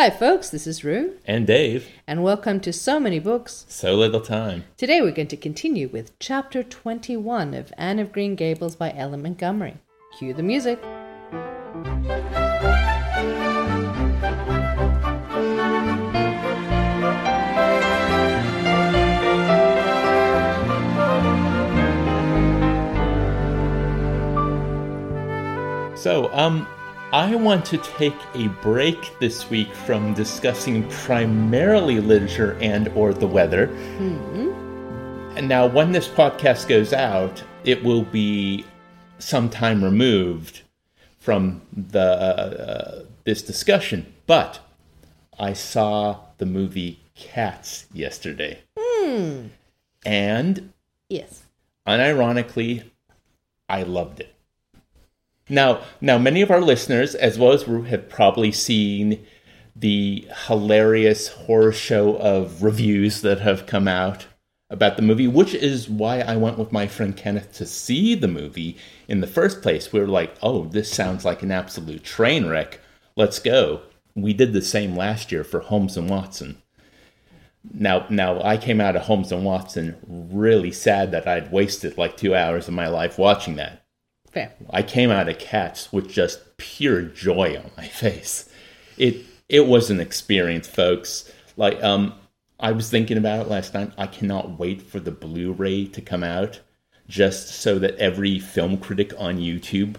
Hi, folks, this is Rue, And Dave. and welcome to So Many Books. So little time. Today we're going to continue with Chapter 21 of Anne of Green Gables by L. M. Montgomery. Cue the music. So, um, I want to take a break this week from discussing primarily literature and or the weather. Mm-hmm. And now, when this podcast goes out, it will be some time removed from the uh, uh this discussion. But I saw the movie Cats yesterday, hmm. and Yes. unironically, I loved it. Now, now many of our listeners, as well as Rue, have probably seen the hilarious horror show of reviews that have come out about the movie, which is why I went with my friend Kenneth to see the movie in the first place. We were like, "Oh, this sounds like an absolute train wreck. Let's go." We did the same last year for Holmes and Watson. Now, now I came out of Holmes and Watson really sad that I'd wasted like two hours of my life watching that. Fair. I came out of Cats with just pure joy on my face. It it was an experience, folks. Like um, I was thinking about it last night. I cannot wait for the Blu-ray to come out, just so that every film critic on YouTube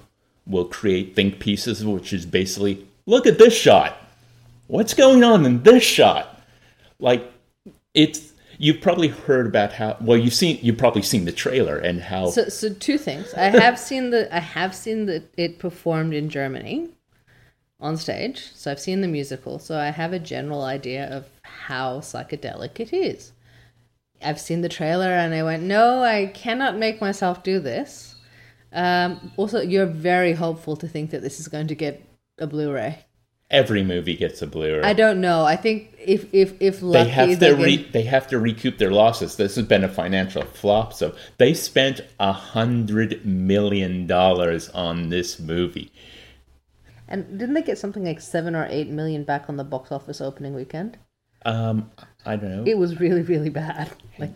will create think pieces, which is basically look at this shot. What's going on in this shot? Like it's you've probably heard about how well you've seen you've probably seen the trailer and how So, so two things. I have seen the I have seen the it performed in Germany on stage. So I've seen the musical. So I have a general idea of how psychedelic it is. I've seen the trailer and I went, no, I cannot make myself do this. Um, also, you're very hopeful to think that this is going to get a Blu-ray. Every movie gets a Blu-ray. I don't know. I think if if if they have to they re- they have to recoup their losses. This has been a financial flop, so they spent a hundred million dollars on this movie. and didn't they get something like seven or eight million back on the box office opening weekend? Um, I don't know. It was really, really bad. Like,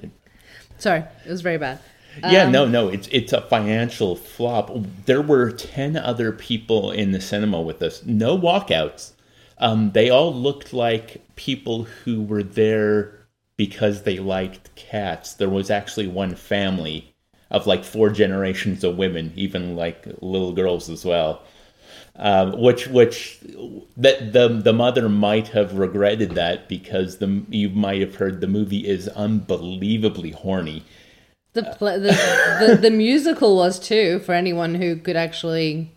sorry, it was very bad. Yeah, no, no, it's it's a financial flop. There were ten other people in the cinema with us. No walkouts. Um, they all looked like people who were there because they liked cats. There was actually one family of like four generations of women, even like little girls as well. Um, which which that the the mother might have regretted that because the you might have heard the movie is unbelievably horny. The, pl- the, the the musical was too for anyone who could actually.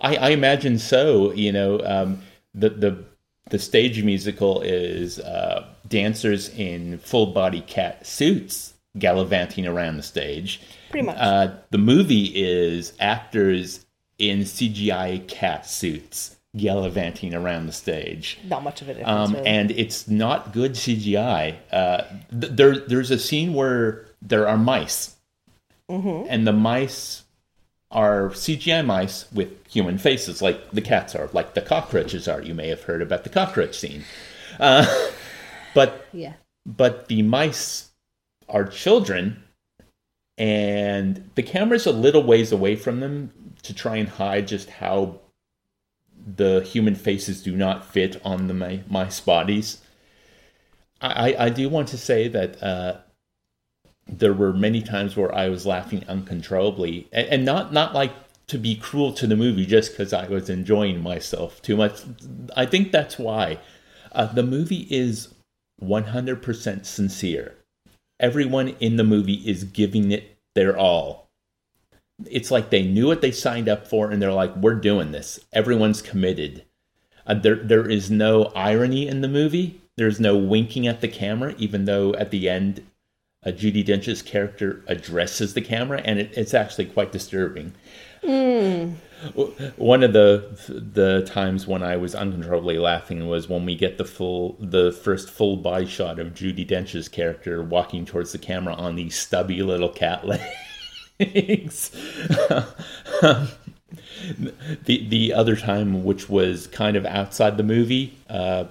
I, I imagine so. You know, um, the the the stage musical is uh, dancers in full body cat suits gallivanting around the stage. Pretty much. Uh, the movie is actors in CGI cat suits gallivanting around the stage. Not much of a difference. Um, and it's not good CGI. Uh, th- there, there's a scene where there are mice, and the mice are CGI mice with human faces, like the cats are, like the cockroaches are. You may have heard about the cockroach scene, uh, but yeah. but the mice are children, and the camera's a little ways away from them to try and hide just how the human faces do not fit on the mice bodies. I, I- I do want to say that uh, there were many times where I was laughing uncontrollably, and, and not not like to be cruel to the movie just because I was enjoying myself too much. I think that's why uh, the movie is 100% sincere. Everyone in the movie is giving it their all. It's like they knew what they signed up for and they're like, we're doing this. Everyone's committed. Uh, there, there is no irony in the movie. There's no winking at the camera, even though at the end, uh, Judi Dench's character addresses the camera, and it, it's actually quite disturbing. One of the the times when I was uncontrollably laughing was when we get the full the first full body shot of Judi Dench's character walking towards the camera on these stubby little cat legs. the the other time, which was kind of outside the movie, uh,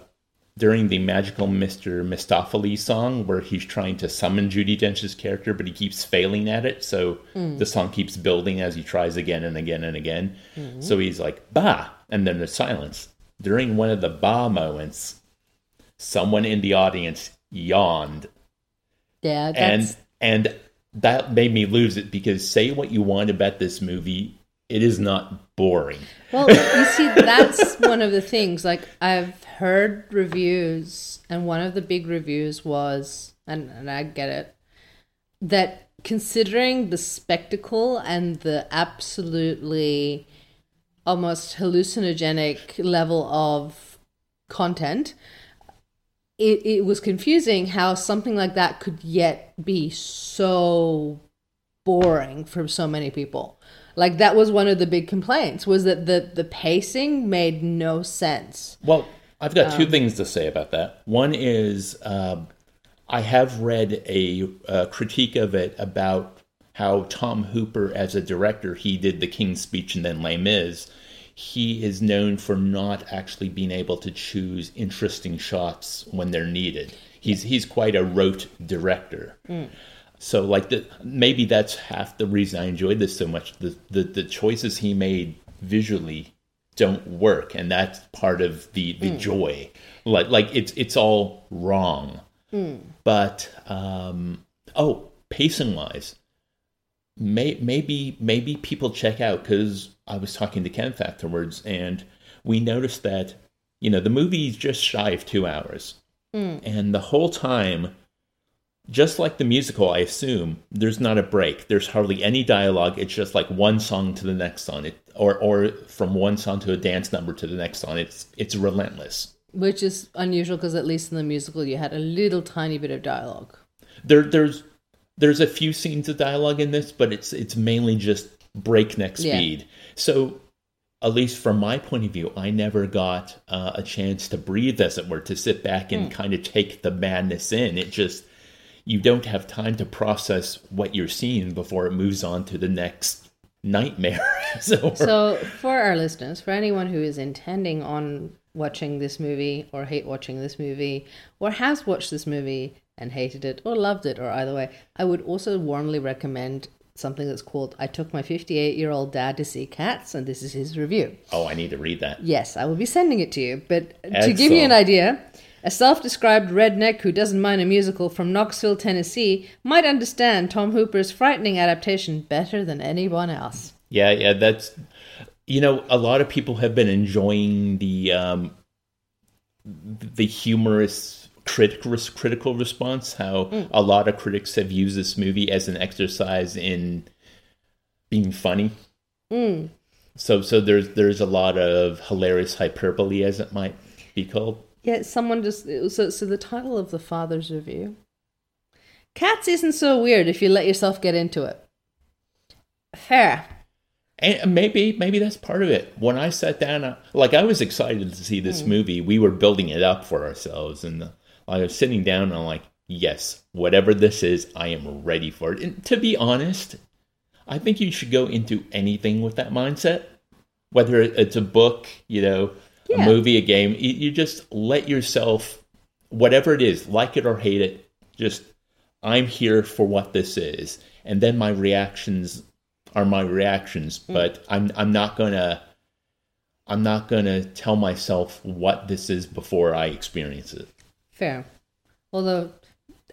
during the magical Mr. Mistoffelees song where he's trying to summon Judi Dench's character, but he keeps failing at it. So hmm. the song keeps building as he tries again and again and again. Hmm. So he's like, bah, and then there's silence. During one of the bah moments, someone in the audience yawned. Yeah, And and that made me lose it because say what you want about this movie, it is not boring. Well, you see, that's one of the things. Like, I've heard reviews, and one of the big reviews was, and, and I get it, that considering the spectacle and the absolutely almost hallucinogenic level of content, it, it was confusing how something like that could yet be so boring for so many people. Like that was one of the big complaints was that the the pacing made no sense. Well, I've got two things to say about that. One is um, I have read a, uh critique of it about how Tom Hooper, as a director, he did The King's Speech and then Les Mis. He is known for not actually being able to choose interesting shots when they're needed. He's he's quite a rote director. So like the maybe that's half the reason I enjoyed this so much. The the, the choices he made visually don't work and that's part of the the mm. joy. Like like it's it's all wrong. Mm. But um oh, pacing wise, may, maybe maybe people check out because I was talking to Kenneth afterwards, and we noticed that you know the movie's just shy of two hours, mm. and the whole time, just like the musical, I assume there's not a break. There's hardly any dialogue. It's just like one song to the next song, it, or or from one song to a dance number to the next song. It's it's relentless. Which is unusual because at least in the musical you had a little tiny bit of dialogue. there there's there's a few scenes of dialogue in this, but it's it's mainly just breakneck Yeah. speed. So at least from my point of view, I never got uh, a chance to breathe, as it were, to sit back and kind of take the madness in. It just you don't have time to process what you're seeing before it moves on to the next nightmare. so, So for our listeners, for anyone who is intending on watching this movie or hate watching this movie or has watched this movie and hated it or loved it or either way, I would also warmly recommend something that's called I Took My 58 Year Old Dad to See Cats and this is his review. oh, I need to read that. Yes, I will be sending it to you. But to give you an idea, a self described redneck who doesn't mind a musical from Knoxville, Tennessee, might understand Tom Hooper's frightening adaptation better than anyone else. Yeah, yeah, that's you know, a lot of people have been enjoying the um the humorous critical critical response how a lot of critics have used this movie as an exercise in being funny. So so there's there's a lot of hilarious hyperbole as it might be called. Yeah, someone just so so the title of the father's review. Cats isn't so weird if you let yourself get into it. Fair. And uh, maybe maybe that's part of it. When I sat down, I- like I was excited to see this hmm. movie. We were building it up for ourselves, and uh, I was sitting down and I'm like, yes, whatever this is, I am ready for it. And to be honest, I think you should go into anything with that mindset. Whether it's a book, you know, Yeah. a movie, a game, you, just let yourself, whatever it is, like it or hate it, just I'm here for what this is, and then my reactions are my reactions. Hmm. But I'm I'm not gonna I'm not gonna tell myself what this is before I experience it. Fair. Although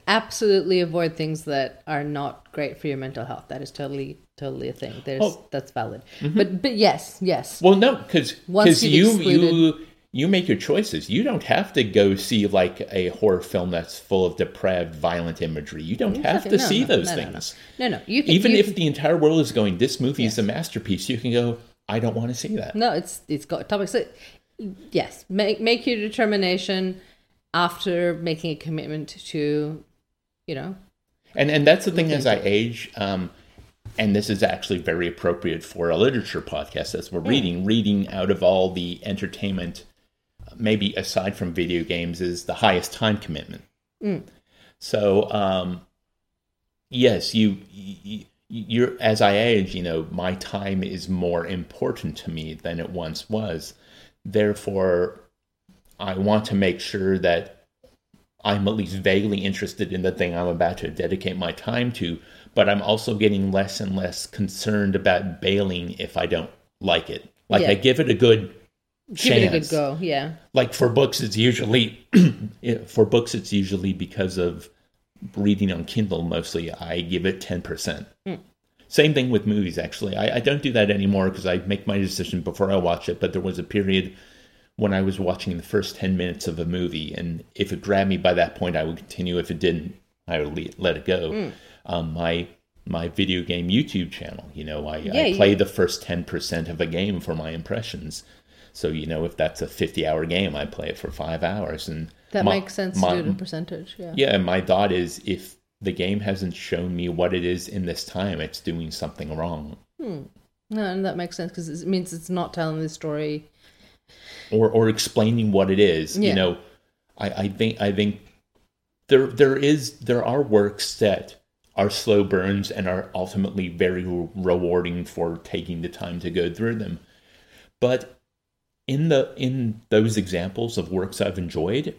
absolutely avoid things that are not great for your mental health. That is totally totally a thing. There's Oh. that's valid. But but yes, yes. Well, no, because because you've you you make your choices. You don't have to go see like a horror film that's full of depraved, violent imagery. You don't have to No, see no, those no, things. No, no. You can Even you if can- the entire world is going, this movie is a masterpiece. You can go. I don't want to see that. No, it's it's got topics. So, yes, make make your determination after making a commitment to, you know, And and that's the thing as I age, um, and this is actually very appropriate for a literature podcast as we're reading. Reading out of all the entertainment, maybe aside from video games, is the highest time commitment. So um, yes, you, you you're as I age, you know, my time is more important to me than it once was. Therefore, I want to make sure that I'm at least vaguely interested in the thing I'm about to dedicate my time to, but I'm also getting less and less concerned about bailing if I don't like it. Like Yeah. I give it a good Give chance. it a good go. Yeah. Like for books, it's usually for books it's usually because of reading on Kindle mostly. I give it ten percent. Hmm. Same thing with movies. Actually, I, I don't do that anymore because I make my decision before I watch it. But there was a period when I was watching the first ten minutes of a movie, and if it grabbed me by that point, I would continue. If it didn't, I would let it go. Hmm. Um, my my video game YouTube channel, you know, I, Yeah, I play the first ten percent of a game for my impressions. So you know, if that's a fifty-hour game, I play it for five hours, and That my- makes sense my- to do it in percentage. Yeah. yeah, and my thought is if the game hasn't shown me what it is in this time, it's doing something wrong. Hmm. No, and that makes sense because it means it's not telling the story. Or or explaining what it is. Yeah. You know, I, I think I think there there is there are works that are slow burns and are ultimately very rewarding for taking the time to go through them. But in the in those examples of works I've enjoyed,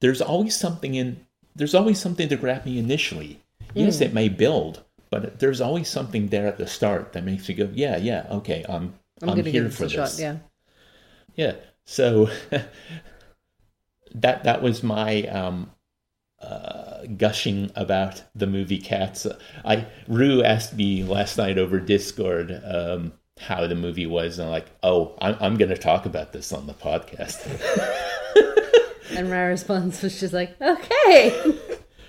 there's always something in there's always something to grab me initially. Yes, it may build, but there's always something there at the start that makes you go, yeah, yeah, okay, I'm I'm, I'm, here for this. shot. Yeah. Yeah. So that that was my um, uh, gushing about the movie Cats. I Rue asked me last night over Discord um, how the movie was, and I'm like, oh, I'm, I'm going to talk about this on the podcast. And my response was just like, okay,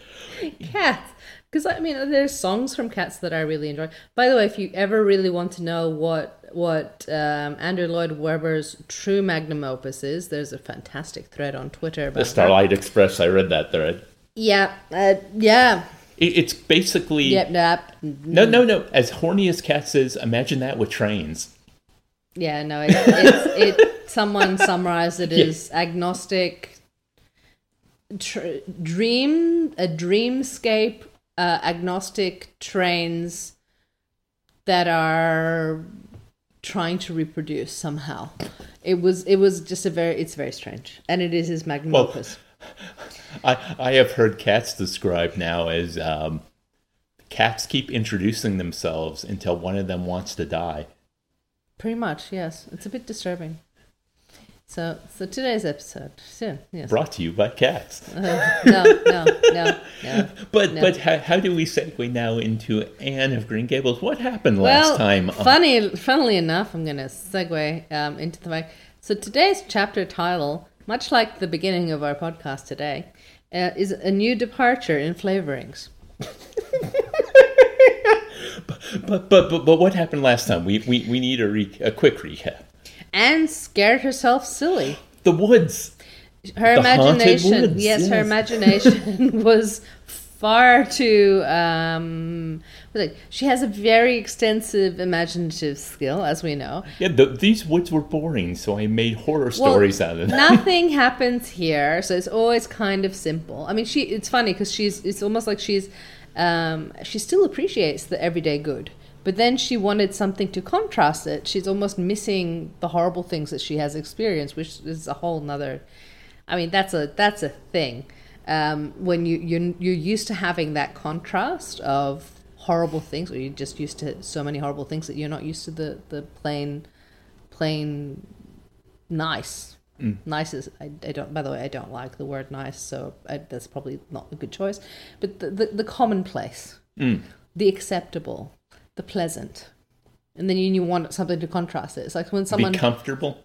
cats. Because I mean, there's songs from Cats that I really enjoy. By the way, if you ever really want to know what what um, Andrew Lloyd Webber's true magnum opus is, there's a fantastic thread on Twitter about the Starlight Express. I read that thread. Yeah, uh, yeah, It, it's basically yep, yep. no, no, no. As horny as Cats is, imagine that with trains. Yeah, no, it's, it's it. Someone summarized it as agnostic, tr- dream, a dreamscape, uh, agnostic trains that are trying to reproduce somehow. It was it was just a very it's very strange, and it is his magnum Well, opus. I, I have heard cats described now as um, cats keep introducing themselves until one of them wants to die. Pretty much, yes. It's a bit disturbing. So, so today's episode, so, yes. Brought to you by cats. Uh, no, no, no, no. But No. but how, how do we segue now into Anne of Green Gables? What happened last well, time? funny, funnily enough, I'm going to segue um, into the fact. So today's chapter title, much like the beginning of our podcast today, uh, is a new departure in flavorings. But, but but but what happened last time? We we, we need a re- a quick recap. Anne scared herself silly. The woods. Her The imagination, woods, yes, her imagination was far too. Um. She has a very extensive imaginative skill, as we know. Yeah, the, these woods were boring, so I made horror Well, stories out of them. nothing happens here, so it's always kind of simple. I mean, she it's funny because she's it's almost like she's um, she still appreciates the everyday good, but then she wanted something to contrast it. She's almost missing the horrible things that she has experienced, which is a whole nother. I mean, that's a that's a thing. Um, when you you're, you're used to having that contrast of horrible things, or you're just used to so many horrible things that you're not used to the the plain plain nice. Nice is I, I don't. By the way, I don't like the word nice, so I, that's probably not a good choice. But the the, the commonplace, the acceptable, the pleasant, and then you, you want something to contrast it. It's like when someone Be comfortable.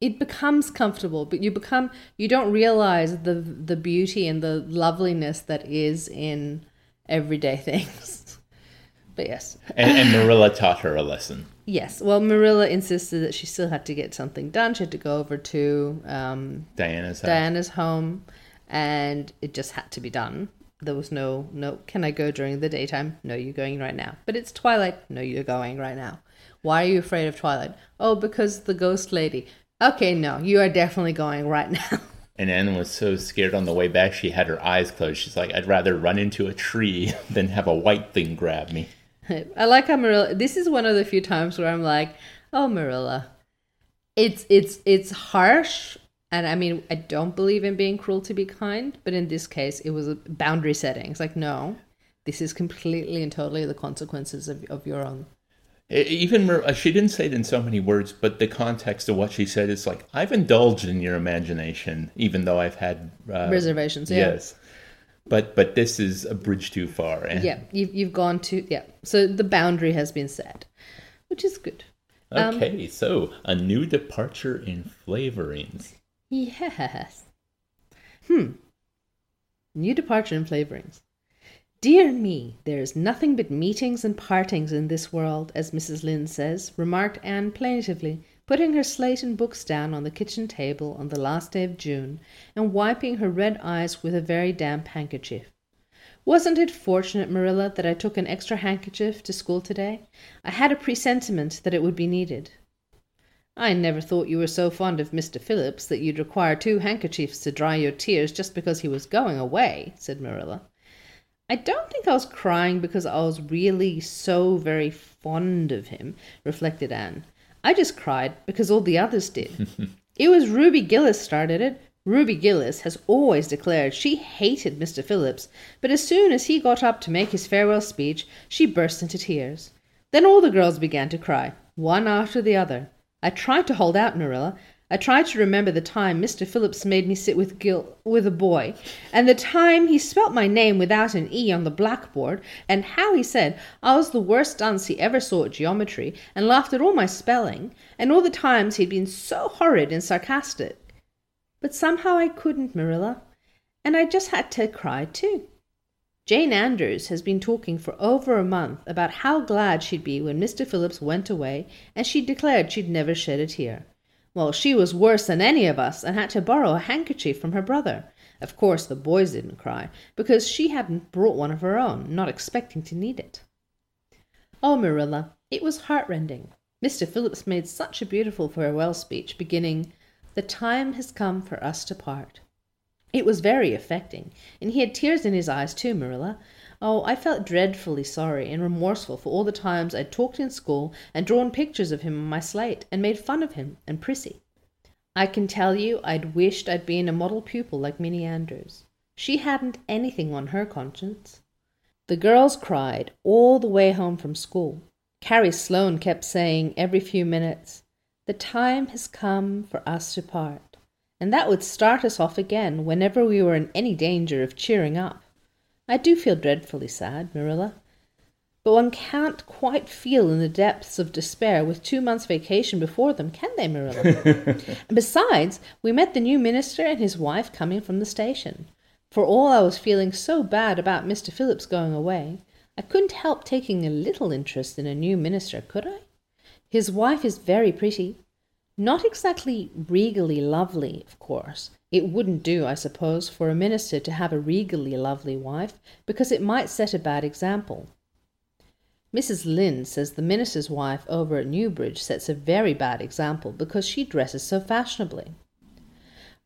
It becomes comfortable, but you become you don't realize the the beauty and the loveliness that is in everyday things. But yes, And, and Marilla taught her a lesson. yes. Well, Marilla insisted that she still had to get something done. She had to go over to um, Diana's. Diana's home, and it just had to be done. There was no no. Can I go during the daytime? No, you're going right now. But it's twilight. No, you're going right now. Why are you afraid of twilight? Oh, because the ghost lady. Okay, no, you are definitely going right now. And Anne was so scared on the way back, she had her eyes closed. She's like, I'd rather run into a tree than have a white thing grab me. I like how Marilla. This is one of the few times where I'm like, "Oh, Marilla, it's it's it's harsh And I mean, I don't believe in being cruel to be kind, but in this case, it was a boundary setting. It's like, no, this is completely and totally the consequences of, of your own. Even uh, she didn't say it in so many words, but the context of what she said is like, I've indulged in your imagination, even though I've had uh, Reservations, yeah. Yes, but but this is a bridge too far. And, Yeah, you've, you've gone to, yeah. So the boundary has been set, which is good. Um, Okay, so a new departure in flavorings. Yes. Hmm. New departure in flavorings. Dear me, there is nothing but meetings and partings in this world, as Mrs. Lynde says, remarked Anne plaintively, putting her slate and books down on the kitchen table on the last day of June, and wiping her red eyes with a very damp handkerchief. Wasn't it fortunate, Marilla, that I took an extra handkerchief to school today? I had a presentiment that it would be needed. I never thought you were so fond of Mr. Phillips that you'd require two handkerchiefs to dry your tears just because he was going away, said Marilla. I don't think I was crying because I was really so very fond of him, reflected Anne. I just cried because all the others did. it was Ruby Gillis started it. Ruby Gillis has always declared she hated Mr. Phillips, but as soon as he got up to make his farewell speech, she burst into tears. Then all the girls began to cry, one after the other. I tried to hold out, Marilla. I tried to remember the time Mr. Phillips made me sit with Gil with a boy, and the time he spelt my name without an E on the blackboard, and how he said I was the worst dunce he ever saw at geometry, and laughed at all my spelling, and all the times he'd been so horrid and sarcastic. But somehow I couldn't, Marilla, and I just had to cry too. Jane Andrews has been talking for over a month about how glad she'd be when Mr. Phillips went away, and she declared she'd never shed a tear. Well, she was worse than any of us and had to borrow a handkerchief from her brother. Of course, the boys didn't cry because she hadn't brought one of her own, not expecting to need it. Oh, Marilla, it was heartrending. Mr. Phillips made such a beautiful farewell speech beginning, The time has come for us to part. It was very affecting, and he had tears in his eyes too, Marilla. Oh, I felt dreadfully sorry and remorseful for all the times I'd talked in school and drawn pictures of him on my slate and made fun of him and Prissy. I can tell you I'd wished I'd been a model pupil like Minnie Andrews. She hadn't anything on her conscience. The girls cried all the way home from school. Carrie Sloane kept saying every few minutes, The time has come for us to part. And that would start us off again whenever we were in any danger of cheering up. I do feel dreadfully sad, Marilla. But one can't quite feel in the depths of despair with two months' vacation before them, can they, Marilla? and besides, we met the new minister and his wife coming from the station. For all I was feeling so bad about Mr. Phillips going away, I couldn't help taking a little interest in a new minister, could I? His wife is very pretty. Not exactly regally lovely, of course. It wouldn't do, I suppose, for a minister to have a regally lovely wife, because it might set a bad example. Mrs. Lynde says the minister's wife over at Newbridge sets a very bad example because she dresses so fashionably.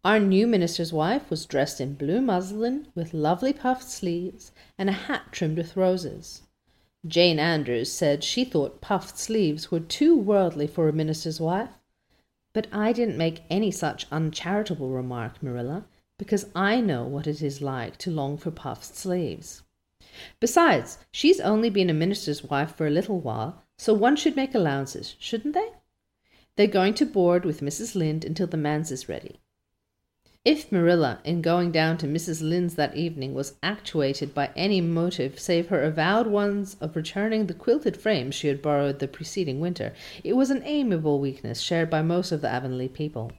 Our new minister's wife was dressed in blue muslin with lovely puffed sleeves and a hat trimmed with roses. Jane Andrews said she thought puffed sleeves were too worldly for a minister's wife. But I didn't make any such uncharitable remark, Marilla, because I know what it is like to long for puffed sleeves. Besides, she's only been a minister's wife for a little while, so one should make allowances, shouldn't they? They're going to board with Mrs. Lynde until the manse is ready. If Marilla, in going down to Mrs. Lynde's that evening, was actuated by any motive save her avowed ones of returning the quilted frames she had borrowed the preceding winter, it was an amiable weakness shared by most of the Avonlea people.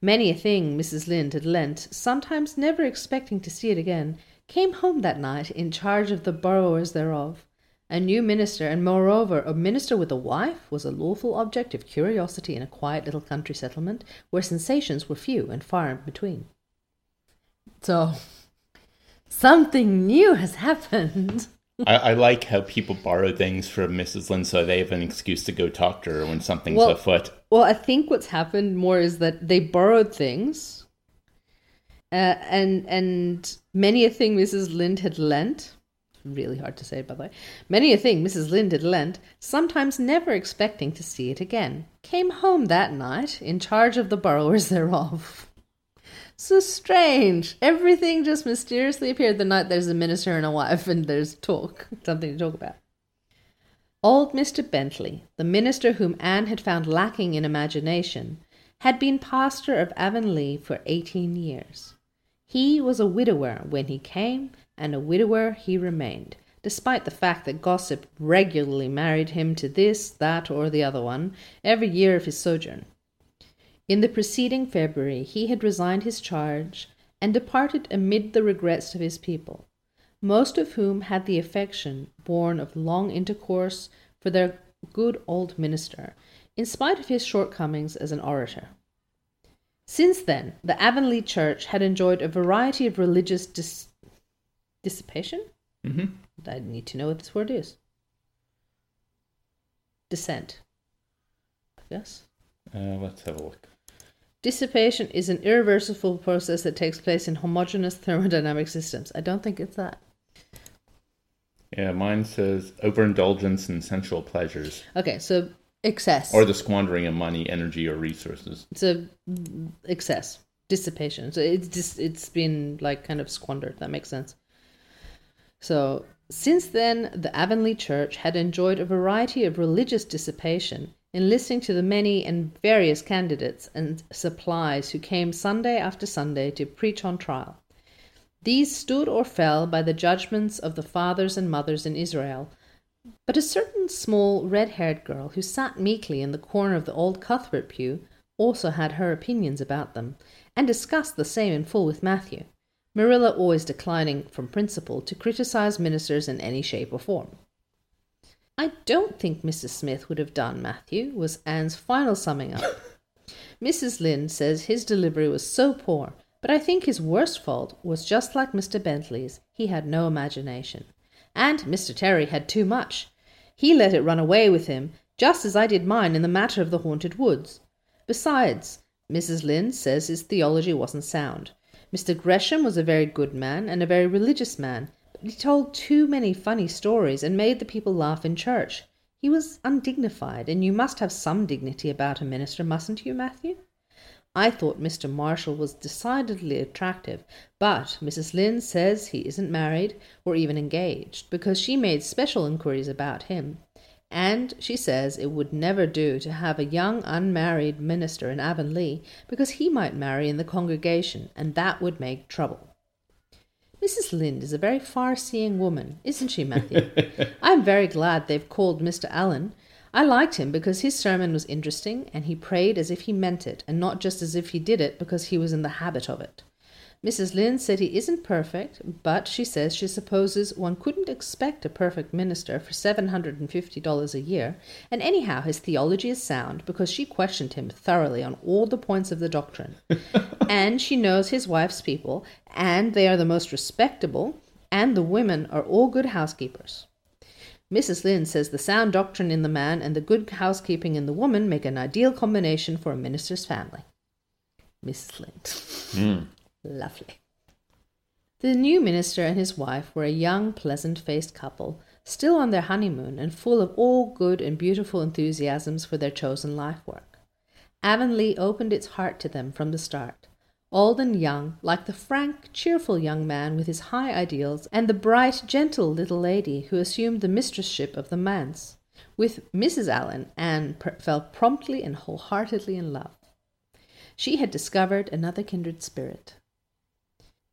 Many a thing Mrs. Lynde had lent, sometimes never expecting to see it again, came home that night in charge of the borrowers thereof. A new minister, and moreover a minister with a wife, was a lawful object of curiosity in a quiet little country settlement where sensations were few and far in between. So, something new has happened. I, I like how people borrow things from Mrs. Lynde so they have an excuse to go talk to her when something's Well- afoot. Well, I think what's happened more is that they borrowed things, uh, and and many a thing Mrs. Lynde had lent. Really hard to say, by the way. Many a thing Mrs. Lynde had lent, sometimes never expecting to see it again, came home that night in charge of the borrowers thereof. So strange. Everything just mysteriously appeared the night there's a minister and a wife and there's talk, something to talk about. Old Mr. Bentley, the minister whom Anne had found lacking in imagination, had been pastor of Avonlea for eighteen years. He was a widower when he came, and a widower he remained, despite the fact that gossip regularly married him to this, that, or the other one every year of his sojourn. In the preceding February he had resigned his charge and departed amid the regrets of his people, most of whom had the affection born of long intercourse for their good old minister, in spite of his shortcomings as an orator. Since then, the Avonlea Church had enjoyed a variety of religious dis- dissipation. Mm-hmm. I need to know what this word is. Descent. Yes. Uh, let's have a look. Dissipation is an irreversible process that takes place in homogeneous thermodynamic systems. I don't think it's that. Yeah, mine says overindulgence in sensual pleasures Okay, so excess. or the squandering of money, energy, or resources. It's a excess, dissipation. So it's just it's been like kind of squandered. That makes sense. So since then, the Avonlea Church had enjoyed a variety of religious dissipation in listening to the many and various candidates and supplies who came Sunday after Sunday to preach on trial. These stood or fell by the judgments of the fathers and mothers in Israel. But a certain small red haired girl who sat meekly in the corner of the old Cuthbert pew also had her opinions about them, and discussed the same in full with Matthew, Marilla always declining from principle to criticize ministers in any shape or form. I don't think Mrs. Smith would have done, Matthew, was Anne's final summing up. Mrs. Lynde says his delivery was so poor, but I think his worst fault was just like Mr. Bentley's. He had no imagination. And Mr. Terry had too much. He let it run away with him, just as I did mine in the matter of the haunted woods. Besides, Mrs. Lynde says his theology wasn't sound. Mr. Gresham was a very good man and a very religious man, but he told too many funny stories and made the people laugh in church. He was undignified, and you must have some dignity about a minister, mustn't you, Matthew? I thought Mr. Marshall was decidedly attractive, but Mrs. Lynde says he isn't married or even engaged because she made special inquiries about him. And she says it would never do to have a young unmarried minister in Avonlea because he might marry in the congregation, and that would make trouble. Mrs. Lynde is a very far seeing woman, isn't she, Matthew? I'm very glad they've called Mr. Allen. I liked him because his sermon was interesting and he prayed as if he meant it and not just as if he did it because he was in the habit of it. Mrs. Lynde said he isn't perfect, but she says she supposes one couldn't expect a perfect minister for $750 a year, and anyhow his theology is sound because she questioned him thoroughly on all the points of the doctrine. and she knows his wife's people, and they are the most respectable, and the women are all good housekeepers. Mrs. Lynde says the sound doctrine in the man and the good housekeeping in the woman make an ideal combination for a minister's family. Mrs. Lynde. Mm. Lovely. The new minister and his wife were a young, pleasant faced couple, still on their honeymoon and full of all good and beautiful enthusiasms for their chosen life work. Avonlea opened its heart to them from the start. Old and young, like the frank, cheerful young man with his high ideals, and the bright, gentle little lady who assumed the mistressship of the manse. With Mrs. Allen, Anne fell promptly and wholeheartedly in love. She had discovered another kindred spirit.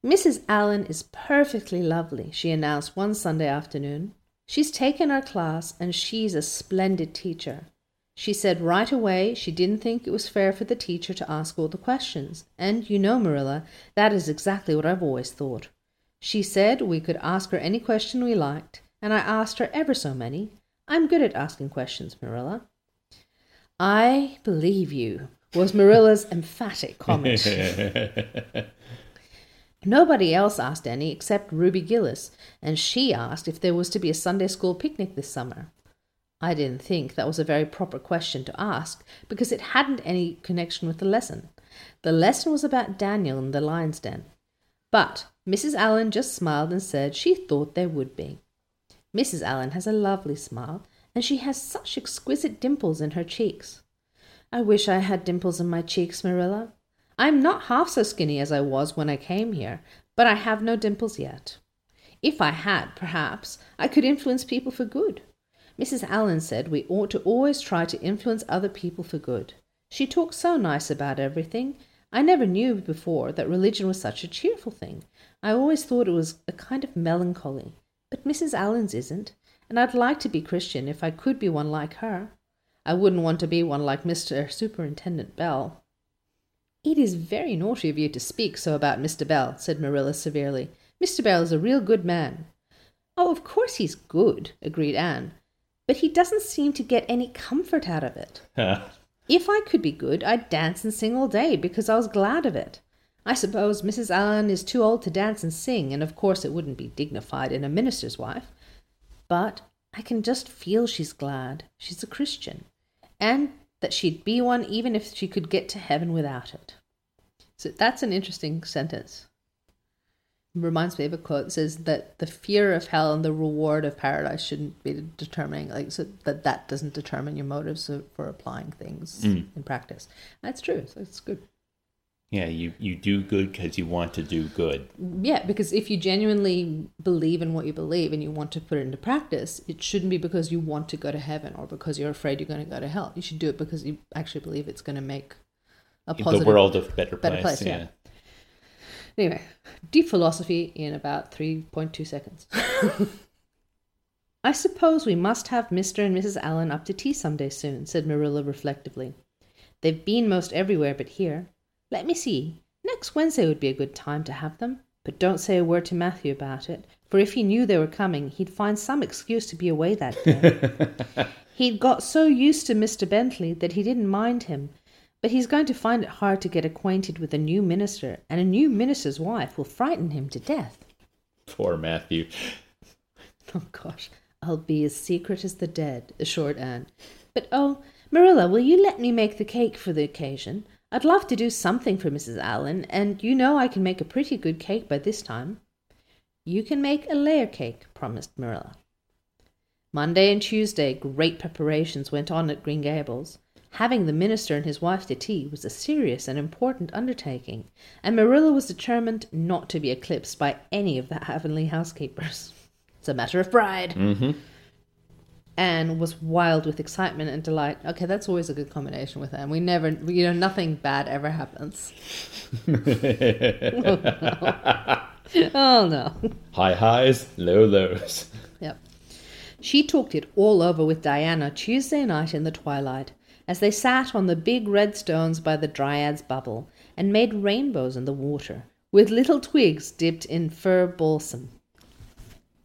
Mrs. Allen is perfectly lovely, she announced one Sunday afternoon. She's taken our class and she's a splendid teacher. She said right away she didn't think it was fair for the teacher to ask all the questions, and you know, Marilla, that is exactly what I've always thought. She said we could ask her any question we liked, and I asked her ever so many. I'm good at asking questions, Marilla. I believe you, was Marilla's emphatic comment. Nobody else asked any except Ruby Gillis, and she asked if there was to be a Sunday school picnic this summer. I didn't think that was a very proper question to ask because it hadn't any connection with the lesson. The lesson was about Daniel and the lion's den. But Mrs. Allen just smiled and said she thought there would be. Mrs. Allen has a lovely smile, and she has such exquisite dimples in her cheeks. I wish I had dimples in my cheeks, Marilla. I'm not half so skinny as I was when I came here, but I have no dimples yet. If I had, perhaps, I could influence people for good. Mrs. Allen said we ought to always try to influence other people for good. She talked so nice about everything. I never knew before that religion was such a cheerful thing. I always thought it was a kind of melancholy. But Mrs. Allen's isn't, and I'd like to be Christian if I could be one like her. I wouldn't want to be one like Mr. Superintendent Bell. It is very naughty of you to speak so about Mr. Bell, said Marilla severely. Mr. Bell is a real good man. Oh, of course he's good, agreed Anne, but he doesn't seem to get any comfort out of it. if I could be good, I'd dance and sing all day because I was glad of it. I suppose Mrs. Allen is too old to dance and sing, and of course it wouldn't be dignified in a minister's wife. But I can just feel she's glad. She's a Christian. And that she'd be one even if she could get to heaven without it. So that's an interesting sentence. Reminds me of a quote that says that the fear of hell and the reward of paradise shouldn't be determining, like, so that that doesn't determine your motives for applying things Mm. in practice. That's true. So it's good. Yeah, you, you do good because you want to do good. Yeah, because if you genuinely believe in what you believe and you want to put it into practice, it shouldn't be because you want to go to heaven or because you're afraid you're going to go to hell. You should do it because you actually believe it's going to make a positive the world a better place. better place, yeah. yeah. Anyway, deep philosophy in about 3.2 seconds. I suppose we must have Mr. and Mrs. Allen up to tea some day soon, said Marilla reflectively. They've been most everywhere but here. Let me see. Next Wednesday would be a good time to have them. But don't say a word to Matthew about it, for if he knew they were coming, he'd find some excuse to be away that day. He'd got so used to Mr. Bentley that he didn't mind him, but he's going to find it hard to get acquainted with a new minister, and a new minister's wife will frighten him to death. Poor Matthew. Oh, gosh, I'll be as secret as the dead, assured Anne. But oh, Marilla, will you let me make the cake for the occasion? I'd love to do something for Mrs. Allen, and you know I can make a pretty good cake by this time. You can make a layer cake, promised Marilla. Monday and Tuesday, great preparations went on at Green Gables. Having the minister and his wife to tea was a serious and important undertaking, and Marilla was determined not to be eclipsed by any of the Avonlea housekeepers. It's a matter of pride. Mm-hmm. Anne was wild with excitement and delight. Okay, that's always a good combination with Anne. We never, you know, nothing bad ever happens. Oh no. High highs, low lows. Yep. She talked it all over with Diana Tuesday night in the twilight, as they sat on the big red stones by the Dryad's bubble and made rainbows in the water, with little twigs dipped in fir balsam.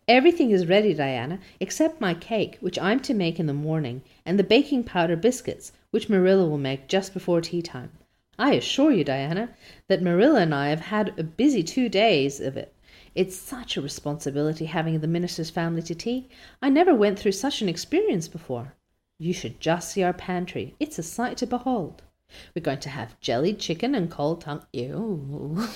Everything is ready, Diana, except my cake, which I'm to make in the morning, and the baking powder biscuits, which Marilla will make just before tea time. I assure you, Diana, that Marilla and I have had a busy two days of it. It's such a responsibility having the minister's family to tea. I never went through such an experience before. You should just see our pantry. It's a sight to behold. We're going to have jellied chicken and cold tongue. Ew.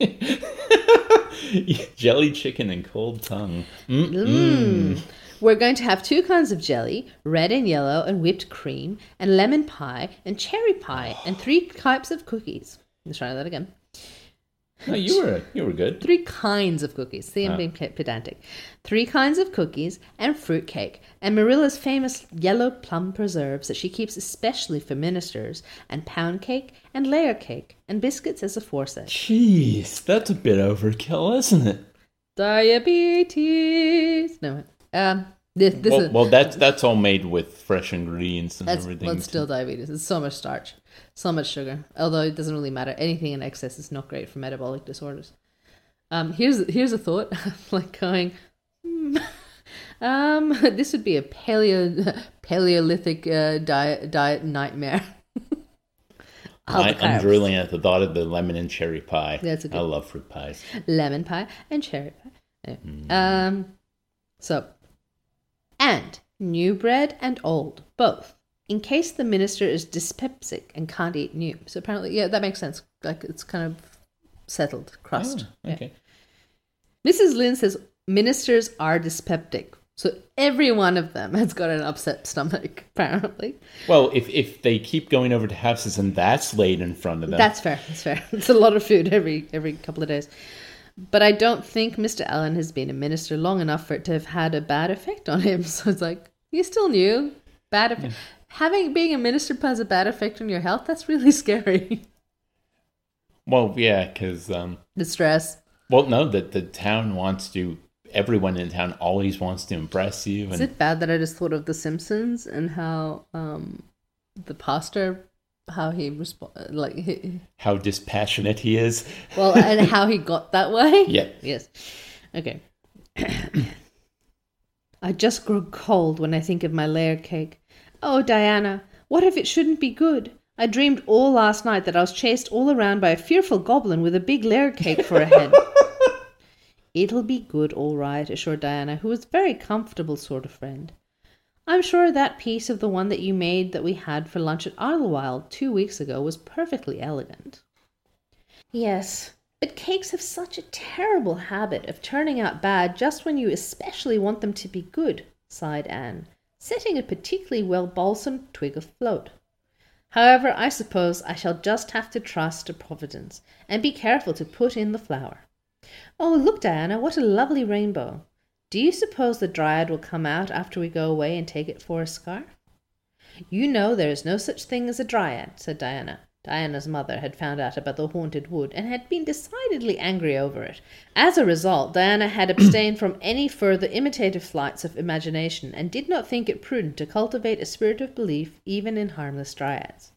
Jelly chicken and cold tongue. Mm. Mm. We're going to have two kinds of jelly, red and yellow, and whipped cream, and lemon pie, and cherry pie, and three types of cookies. Let's try that again. No, you were you were good. Three kinds of cookies. See, I'm Ah. being pedantic. Three kinds of cookies and fruit cake, and Marilla's famous yellow plum preserves that she keeps especially for ministers, and pound cake and layer cake, and biscuits as a aforesaid. Jeez, that's a bit overkill, isn't it? Diabetes. No, um, this, this well, is well, that's that's all made with fresh ingredients and that's everything. well, it's still diabetes. It's so much starch, so much sugar. Although it doesn't really matter. Anything in excess is not great for metabolic disorders. Um, here's here's a thought, like going. hmm, Um, this would be a paleo Paleolithic uh, diet diet nightmare. I, I'm carbs. drooling at the thought of the lemon and cherry pie. That's a good- I love fruit pies. lemon pie and cherry pie. Anyway, Um, so and new bread and old both, in case the minister is dyspeptic and can't eat new. So apparently, yeah, that makes sense. Like it's kind of settled crust. Oh, Yeah. okay. Mrs. Lynde says ministers are dyspeptic. So every one of them has got an upset stomach, apparently. Well, if if they keep going over to houses and that's laid in front of them, That's fair. That's fair. It's a lot of food every every couple of days. But I don't think Mr. Allan has been a minister long enough for it to have had a bad effect on him. So it's like he's still new. Bad effect. Having being a minister has a bad effect on your health. That's really scary. well, yeah, because um, the stress. well, no, that the town wants to. Everyone in town always wants to impress you, Is it bad that I just thought of The Simpsons and how um, the pastor, how he resp- like he, how dispassionate he is. well, and how he got that way. Yeah. Yes. Okay. I just grow cold when I think of my layer cake. Oh, Diana, what if it shouldn't be good? I dreamed all last night that I was chased all around by a fearful goblin with a big layer cake for a head. It'll be good, all right, assured Diana, who was a very comfortable sort of friend. I'm sure that piece of the one that you made that we had for lunch at Idlewild two weeks ago was perfectly elegant. Yes, but cakes have such a terrible habit of turning out bad just when you especially want them to be good, sighed Anne, setting a particularly well balsamed twig of float. However, I suppose I shall just have to trust to Providence and be careful to put in the flour. Oh, look, Diana, what a lovely rainbow. Do you suppose the Dryad will come out after we go away and take it for a scarf? You know there is no such thing as a Dryad, said Diana. Diana's mother had found out about the haunted wood and had been decidedly angry over it. As a result, Diana had abstained from any further imitative flights of imagination and did not think it prudent to cultivate a spirit of belief even in harmless dryads.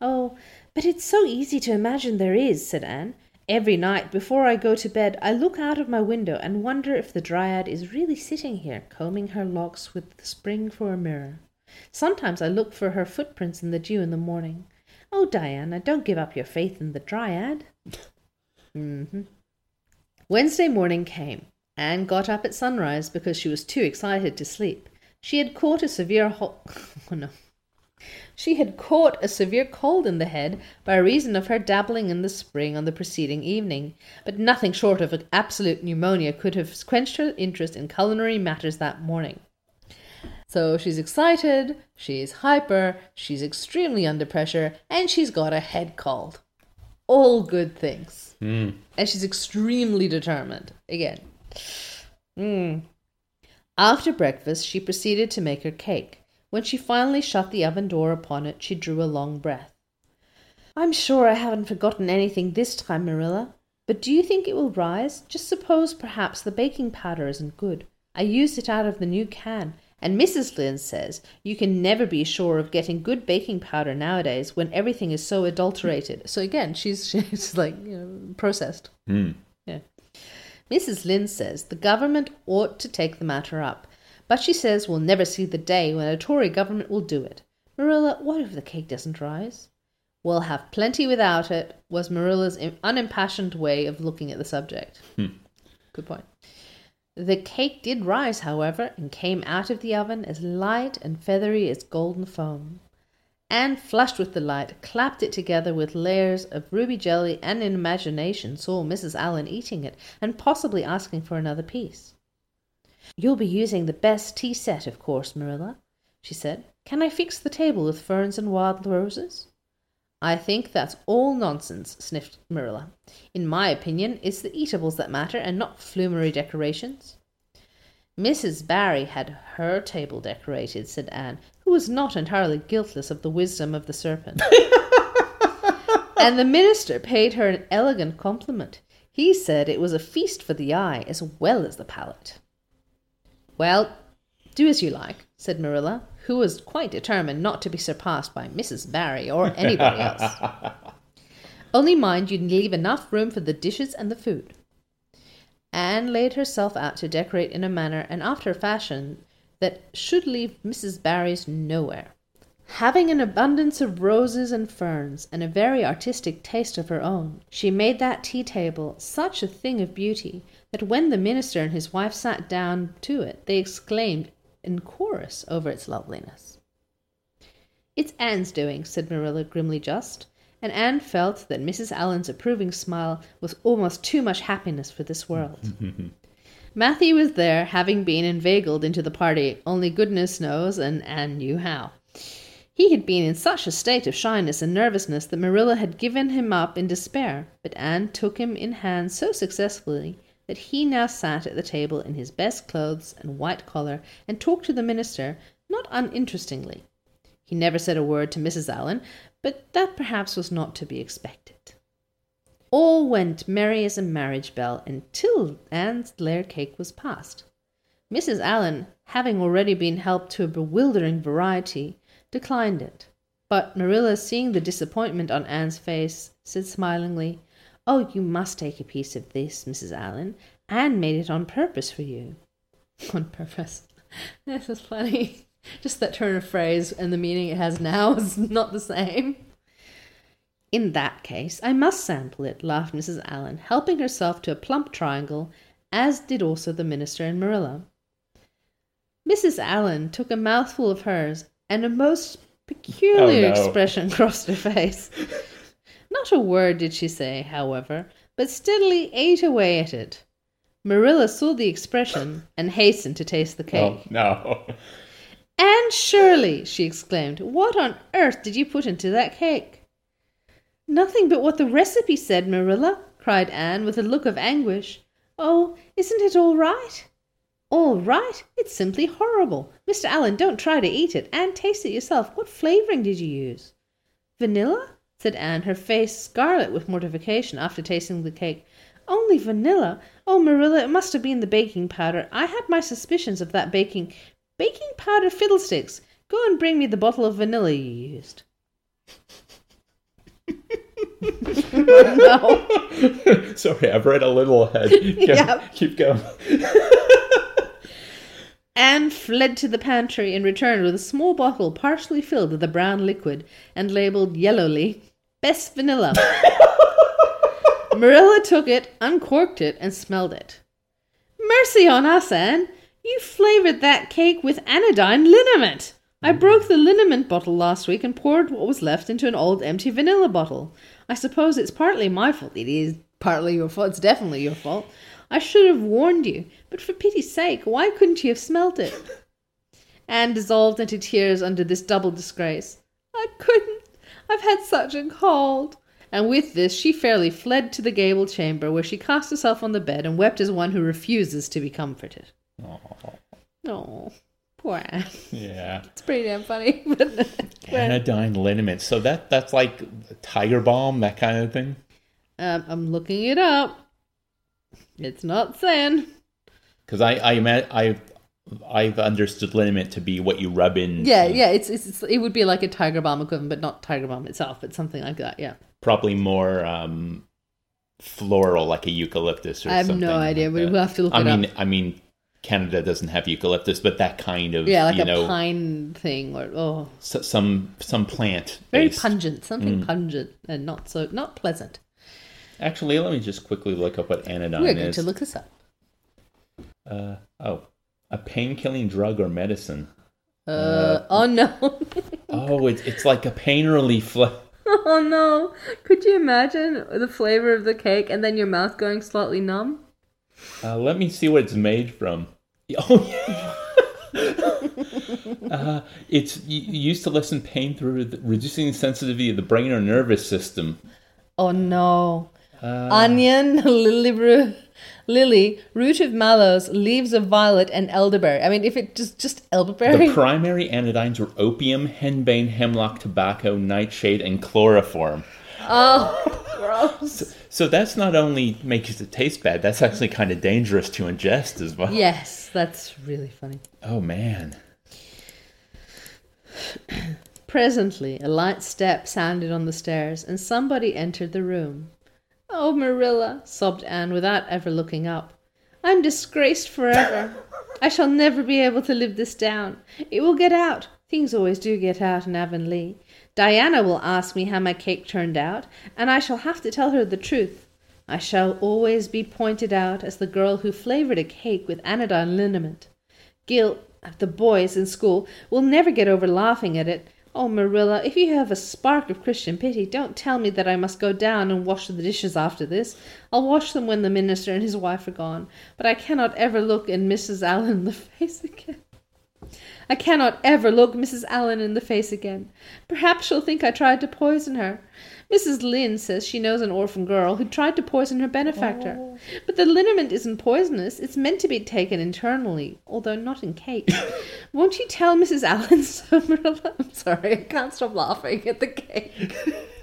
Oh, but it's so easy to imagine there is, said Anne. Every night before I go to bed, I look out of my window and wonder if the dryad is really sitting here, combing her locks with the spring for a mirror. Sometimes I look for her footprints in the dew in the morning. Oh, Diana, don't give up your faith in the dryad. hmm Wednesday morning came. Anne got up at sunrise because she was too excited to sleep. She had caught a severe ho- oh no. She had caught a severe cold in the head by reason of her dabbling in the spring on the preceding evening, but nothing short of absolute pneumonia could have quenched her interest in culinary matters that morning. So she's excited, she's hyper, she's extremely under pressure, and she's got a head cold. All good things. Mm. And she's extremely determined. Again. Mm. After breakfast, she proceeded to make her cake. When she finally shut the oven door upon it, she drew a long breath. I'm sure I haven't forgotten anything this time, Marilla. But do you think it will rise? Just suppose perhaps the baking powder isn't good. I used it out of the new can, and Mrs. Lynde says you can never be sure of getting good baking powder nowadays when everything is so adulterated. So again, she's she's like you know, processed. Mm. Yeah. Mrs. Lynde says the government ought to take the matter up, but she says we'll never see the day when a Tory government will do it. Marilla, what if the cake doesn't rise? We'll have plenty without it, was Marilla's unimpassioned way of looking at the subject. Hmm. Good point. The cake did rise, however, and came out of the oven as light and feathery as golden foam. Anne, flushed with delight, clapped it together with layers of ruby jelly and in imagination saw Mrs. Allan eating it and possibly asking for another piece. You'll be using the best tea set, of course, Marilla, she said. Can I fix the table with ferns and wild roses? I think that's all nonsense, sniffed Marilla. In my opinion, it's the eatables that matter and not flumery decorations. Mrs. Barry had her table decorated, said Anne, who was not entirely guiltless of the wisdom of the serpent. and the minister paid her an elegant compliment. He said it was a feast for the eye as well as the palate. Well, do as you like, said Marilla, who was quite determined not to be surpassed by Mrs. Barry or anybody else. Only mind you leave enough room for the dishes and the food. Anne laid herself out to decorate in a manner and after a fashion that should leave Mrs. Barry's nowhere. Having an abundance of roses and ferns and a very artistic taste of her own, she made that tea table such a thing of beauty that when the minister and his wife sat down to it, they exclaimed in chorus over its loveliness. It's Anne's doing, said Marilla grimly just, and Anne felt that Mrs. Allan's approving smile was almost too much happiness for this world. Matthew was there, having been inveigled into the party, only goodness knows and Anne knew how. He had been in such a state of shyness and nervousness that Marilla had given him up in despair, but Anne took him in hand so successfully that he now sat at the table in his best clothes and white collar and talked to the minister not uninterestingly. He never said a word to Mrs. Allan, but that perhaps was not to be expected. All went merry as a marriage bell until Anne's layer cake was passed. Mrs. Allan, having already been helped to a bewildering variety, declined it. But Marilla, seeing the disappointment on Anne's face, said smilingly, Oh, you must take a piece of this, Mrs. Allan. Anne made it on purpose for you. on purpose. this is funny. Just that turn of phrase and the meaning it has now is not the same. In that case, I must sample it, laughed Mrs. Allan, helping herself to a plump triangle, as did also the minister and Marilla. Mrs. Allan took a mouthful of hers, and a most oh, peculiar Oh, no. expression crossed her face. Not a word did she say, however, but steadily ate away at it. Marilla saw the expression and hastened to taste the oh, cake. Oh, no. Anne Shirley, she exclaimed, what on earth did you put into that cake? Nothing but what the recipe said, Marilla, cried Anne with a look of anguish. Oh, isn't it all right? All right? It's simply horrible. Mr. Allan, don't try to eat it. Anne, taste it yourself. What flavoring did you use? Vanilla? said Anne, her face scarlet with mortification after tasting the cake. Only vanilla? Oh, Marilla, it must have been the baking powder. I had my suspicions of that baking. Baking powder fiddlesticks! Go and bring me the bottle of vanilla you used. no. Sorry, I've read a little ahead. Yeah. keep going. Anne fled to the pantry and returned with a small bottle partially filled with a brown liquid and labeled yellowly, Best Vanilla. Marilla took it, uncorked it, and smelled it. Mercy on us, Anne! You flavored that cake with anodyne liniment! I broke the liniment bottle last week and poured what was left into an old empty vanilla bottle. I suppose it's partly my fault. It is partly your fault. It's definitely your fault. I should have warned you, but for pity's sake, why couldn't you have smelt it? Anne dissolved into tears under this double disgrace. I couldn't. I've had such a cold. And with this, she fairly fled to the gable chamber, where she cast herself on the bed and wept as one who refuses to be comforted. Oh, poor Anne. Yeah. It's pretty damn funny. Anodyne liniment. So that that's like tiger balm, that kind of thing. um, I'm looking it up. It's not saying. Because I I ima- I I've understood liniment to be what you rub in. Yeah, yeah. It's, it's, it's it would be like a tiger balm equivalent, but not tiger balm itself, but something like that. Yeah. Probably more um, floral, like a eucalyptus. or I have something no idea. like we'll have to look I mean, up. I mean, Canada doesn't have eucalyptus, but that kind of Yeah, like you a know pine thing, or oh, some some plant. very based. pungent, something Mm. pungent and not so not pleasant. Actually, let me just quickly look up what anodyne We're going is. to look this up. Uh, oh, a pain-killing drug or medicine. Uh, oh no, Oh, it's it's like a pain relief. oh no! Could you imagine the flavor of the cake and then your mouth going slightly numb? Uh, let me see what it's made from. Oh, yeah. uh, it's used to lessen pain through the, reducing the sensitivity of the brain or nervous system. Oh no! Uh, Onion, lily, lily, root of mallows, leaves of violet, and elderberry. I mean, if it just just elderberry. the primary anodynes were opium, henbane, hemlock, tobacco, nightshade, and chloroform. oh, gross. So that's not only makes it taste bad, that's actually kind of dangerous to ingest as well. Yes, that's really funny. Oh man. Presently, a light step sounded on the stairs, and somebody entered the room. Oh, Marilla, sobbed Anne without ever looking up. I'm disgraced forever. I shall never be able to live this down. It will get out. Things always do get out in Avonlea. Diana will ask me how my cake turned out, and I shall have to tell her the truth. I shall always be pointed out as the girl who flavored a cake with anodyne liniment. Gil, the boys in school, will never get over laughing at it. Oh, Marilla, if you have a spark of Christian pity, don't tell me that I must go down and wash the dishes after this. I'll wash them when the minister and his wife are gone, but I cannot ever look in Mrs. Allan in the face again. I cannot ever look Mrs. Allan in the face again. Perhaps she'll think I tried to poison her. Mrs. Lynde says she knows an orphan girl who tried to poison her benefactor. Oh. But the liniment isn't poisonous. It's meant to be taken internally, although not in cake. Won't you tell Mrs. Allan so, Marilla? I'm sorry, I can't stop laughing at the cake.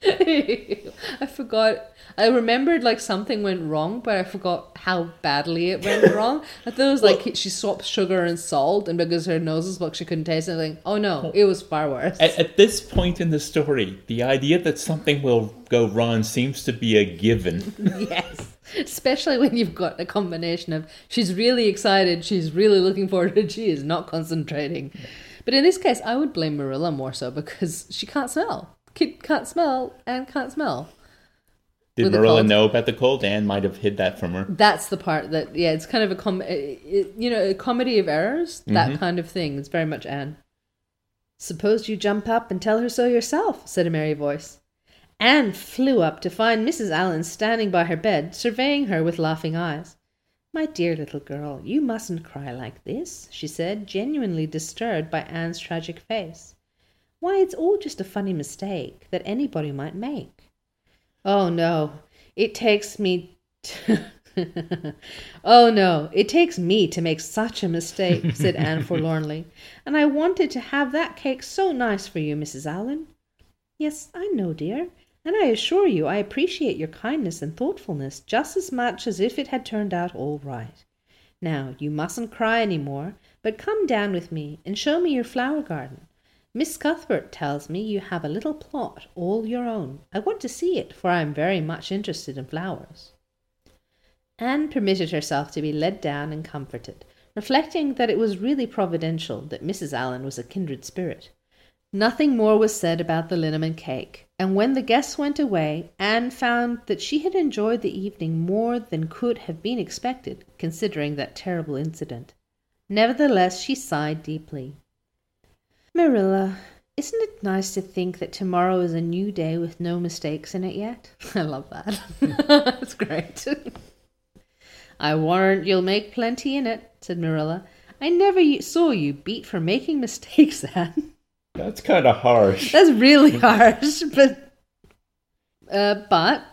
I forgot. I remembered like something went wrong, but I forgot how badly it went wrong. I thought it was like she swapped sugar and salt, and because her nose was blocked, she couldn't taste anything. Oh no, it was far worse. At, at this point in the story, the idea that something will go wrong seems to be a given. yes, especially when you've got a combination of she's really excited, she's really looking forward, and she is not concentrating. But in this case, I would blame Marilla more so because she can't smell. Kid can't smell and can't smell. Did Marilla know about the cold? Anne might have hid that from her. That's the part that yeah, it's kind of a com, it, you know, a comedy of errors, that mm-hmm. kind of thing. It's very much Anne. Suppose you jump up and tell her so yourself," said a merry voice. Anne flew up to find Mrs. Allan standing by her bed, surveying her with laughing eyes. My dear little girl, you mustn't cry like this, she said, genuinely disturbed by Anne's tragic face. Why, it's all just a funny mistake that anybody might make. Oh no, it takes me. T- oh no, it takes me to make such a mistake, said Anne forlornly. And I wanted to have that cake so nice for you, Mrs. Allan. Yes, I know, dear, and I assure you I appreciate your kindness and thoughtfulness just as much as if it had turned out all right. Now, you mustn't cry any more, but come down with me and show me your flower garden. Miss Cuthbert tells me you have a little plot all your own. I want to see it, for I am very much interested in flowers. Anne permitted herself to be led down and comforted, reflecting that it was really providential that Mrs. Allan was a kindred spirit. Nothing more was said about the liniment cake, and when the guests went away, Anne found that she had enjoyed the evening more than could have been expected, considering that terrible incident. Nevertheless, she sighed deeply. Marilla, isn't it nice to think that tomorrow is a new day with no mistakes in it yet? I love that. That's great. I warrant you'll make plenty in it, said Marilla. I never saw you beat for making mistakes, Anne. That's kind of harsh. That's really harsh, but uh, but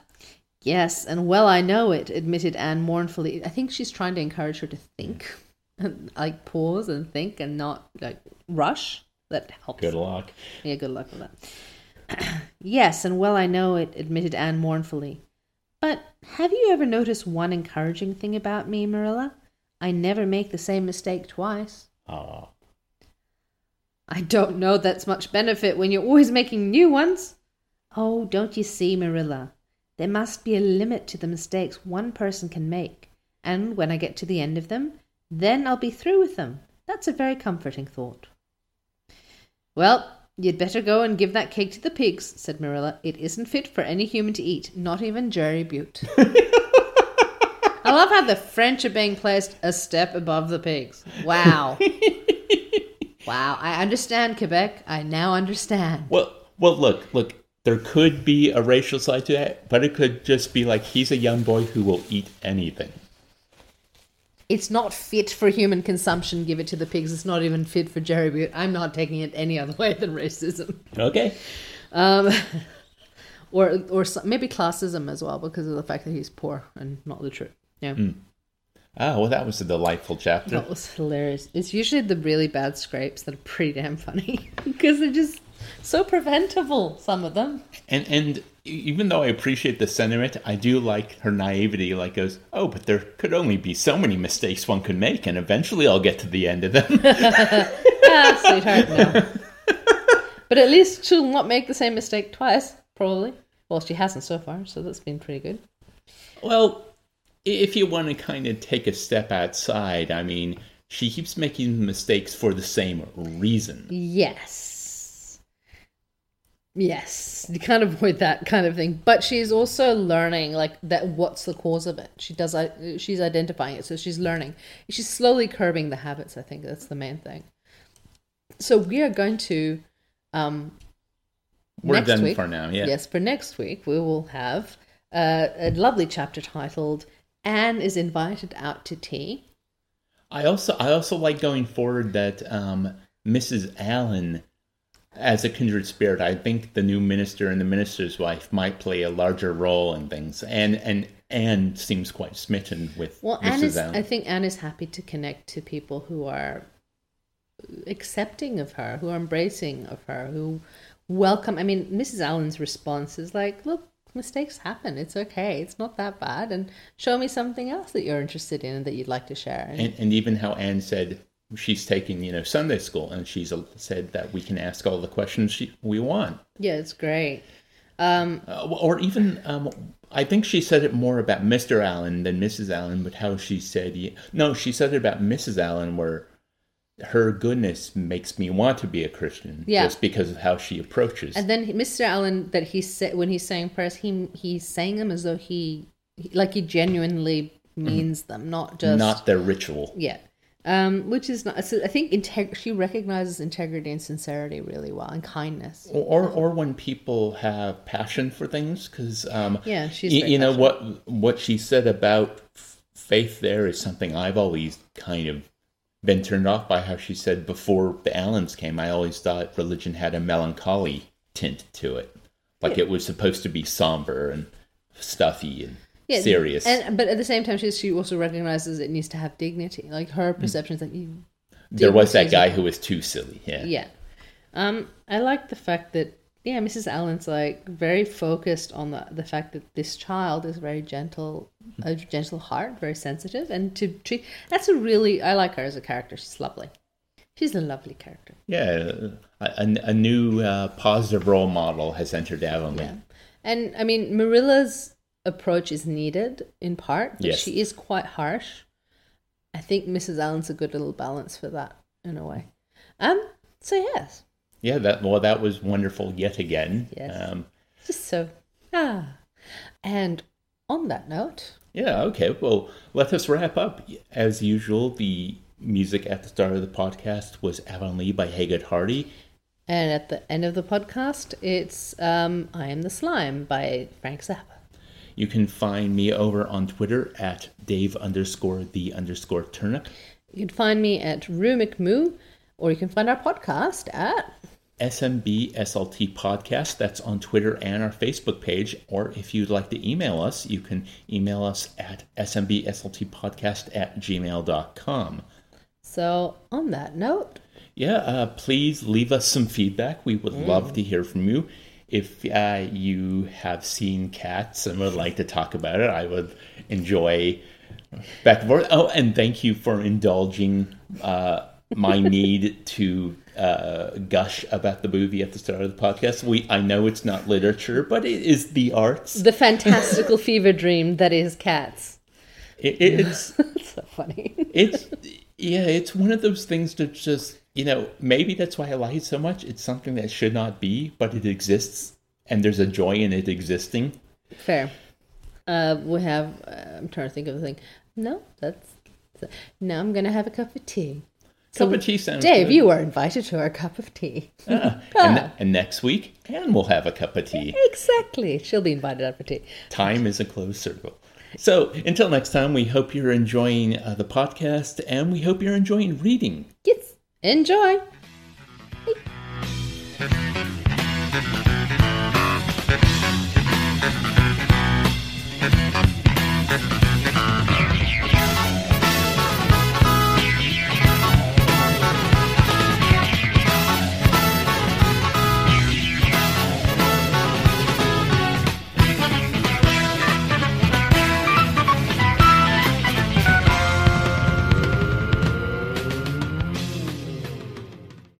yes, and well I know it, admitted Anne mournfully. I think she's trying to encourage her to think, and like pause and think, and not like rush. That helps. Good luck. Yeah, good luck with that. yes, and well I know it, admitted Anne mournfully. But have you ever noticed one encouraging thing about me, Marilla? I never make the same mistake twice. Aw. I don't know that's much benefit when you're always making new ones. Oh, don't you see, Marilla? There must be a limit to the mistakes one person can make, and when I get to the end of them, then I'll be through with them. That's a very comforting thought. Well, you'd better go and give that cake to the pigs, said Marilla. It isn't fit for any human to eat, not even Jerry Buote. I love how the French are being placed a step above the pigs. Wow. wow. I understand, Quebec. I now understand. Well, well, look, look. There could be a racial side to that, but it could just be like he's a young boy who will eat anything. It's not fit for human consumption. Give it to the pigs. It's not even fit for Jerry Buote. I'm not taking it any other way than racism. Okay. Um, or or some, maybe classism as well because of the fact that he's poor and not literate. Yeah. Ah, well, that was a delightful chapter. That was hilarious. It's usually the really bad scrapes that are pretty damn funny because they're just so preventable. Some of them. And and even though I appreciate the sentiment, I do like her naivety. Like goes, oh, but there could only be so many mistakes one could make, and eventually I'll get to the end of them. Ah, sweetheart, no. but at least she'll not make the same mistake twice, probably. Well, she hasn't so far, so that's been pretty good. well, if you want to kind of take a step outside, I mean, she keeps making mistakes for the same reason. Yes. Yes, you can't avoid that kind of thing. But she's also learning, like that. What's the cause of it? She does. i- She's identifying it, so she's learning. She's slowly curbing the habits. I think that's the main thing. So we are going to Um, We're done week- for now. Yeah. Yes, for next week we will have uh, a lovely chapter titled "Anne is invited out to tea." I also I also like going forward that um, Mrs. Allan, as a kindred spirit, I think the new minister and the minister's wife might play a larger role in things, and and Anne seems quite smitten with Well, Mrs. Anne is. Allan. I think Anne is happy to connect to people who are accepting of her, who are embracing of her, who welcome. I mean, Mrs. Allan's response is like, "Look, mistakes happen. It's okay. It's not that bad. And show me something else that you're interested in and that you'd like to share." And, and, and even how Anne said she's taking you know Sunday school, and she's uh, said that we can ask all the questions she, we want, yeah, it's great. Um, uh, or even um, I think she said it more about Mr. Allan than Mrs. Allan, but how she said no, she said it about Mrs. Allan where her goodness makes me want to be a Christian Yeah. just because of how she approaches. And then Mr. Allan, that he said when he's saying prayers, he he's saying them as though he, he- like he genuinely means them, not just not their ritual. yeah. Um, which is not. So I think integ- she recognizes integrity and sincerity really well, and kindness. Or, or, or when people have passion for things, because um, Yeah, she's y- you know what what she said about f- faith there is something I've always kind of been turned off by. How she said before the Allans came, I always thought religion had a melancholy tint to it, like it was supposed to be somber and stuffy and Yeah, serious. And but at the same time, she she also recognizes it needs to have dignity. Like her perceptions that you there was that guy who was too silly. Yeah. Yeah. Um, I like the fact that yeah, Mrs. Allan's like very focused on the the fact that this child is very gentle, a gentle heart, very sensitive, and to treat that's a really I like her as a character. She's lovely. She's a lovely character. Yeah, a, a, new uh, positive role model has entered Avonlea. And I mean, Marilla's approach is needed in part, but Yes. she is quite harsh. I think Mrs. Allan's a good little balance for that in a way. Um. So yes, Yeah, that well, that was wonderful yet again. Yes. Um, just so ah. And on that note, yeah. Okay. Well, let us wrap up. As usual, the music at the start of the podcast was Avonlea by Haggard Hardy. And at the end of the podcast, it's um, I Am the Slime by Frank Zappa. You can find me over on Twitter at Dave underscore the underscore turnip. You can find me at Rue McMoo, or you can find our podcast at SMB SLT podcast. That's on Twitter and our Facebook page. Or if you'd like to email us, you can email us at SMB SLT SMBSLTpodcast at gmail.com. So, on that note, Yeah, uh, please leave us some feedback. We would love to hear from you. If uh, you have seen cats and would like to talk about it, I would enjoy back and forth. Oh, and thank you for indulging uh, my need to uh, gush about the movie at the start of the podcast. We I know it's not literature, but it is the arts. the fantastical fever dream that is cats. It, it's so funny. it's yeah, it's one of those things that just you know maybe that's why I like it so much. It's something that should not be, but it exists, and there's a joy in it existing. Fair. Uh, we have. Uh, I'm trying to think of a thing. No, that's. Now I'm gonna have a cup of tea. Cup of tea sounds Dave, good. you are invited to our cup of tea. Ah, and, and next week, Anne will have a cup of tea. exactly. She'll be invited out for tea. Time is a closed circle. So until next time, we hope you're enjoying uh, the podcast, and we hope you're enjoying reading. Yes. Enjoy!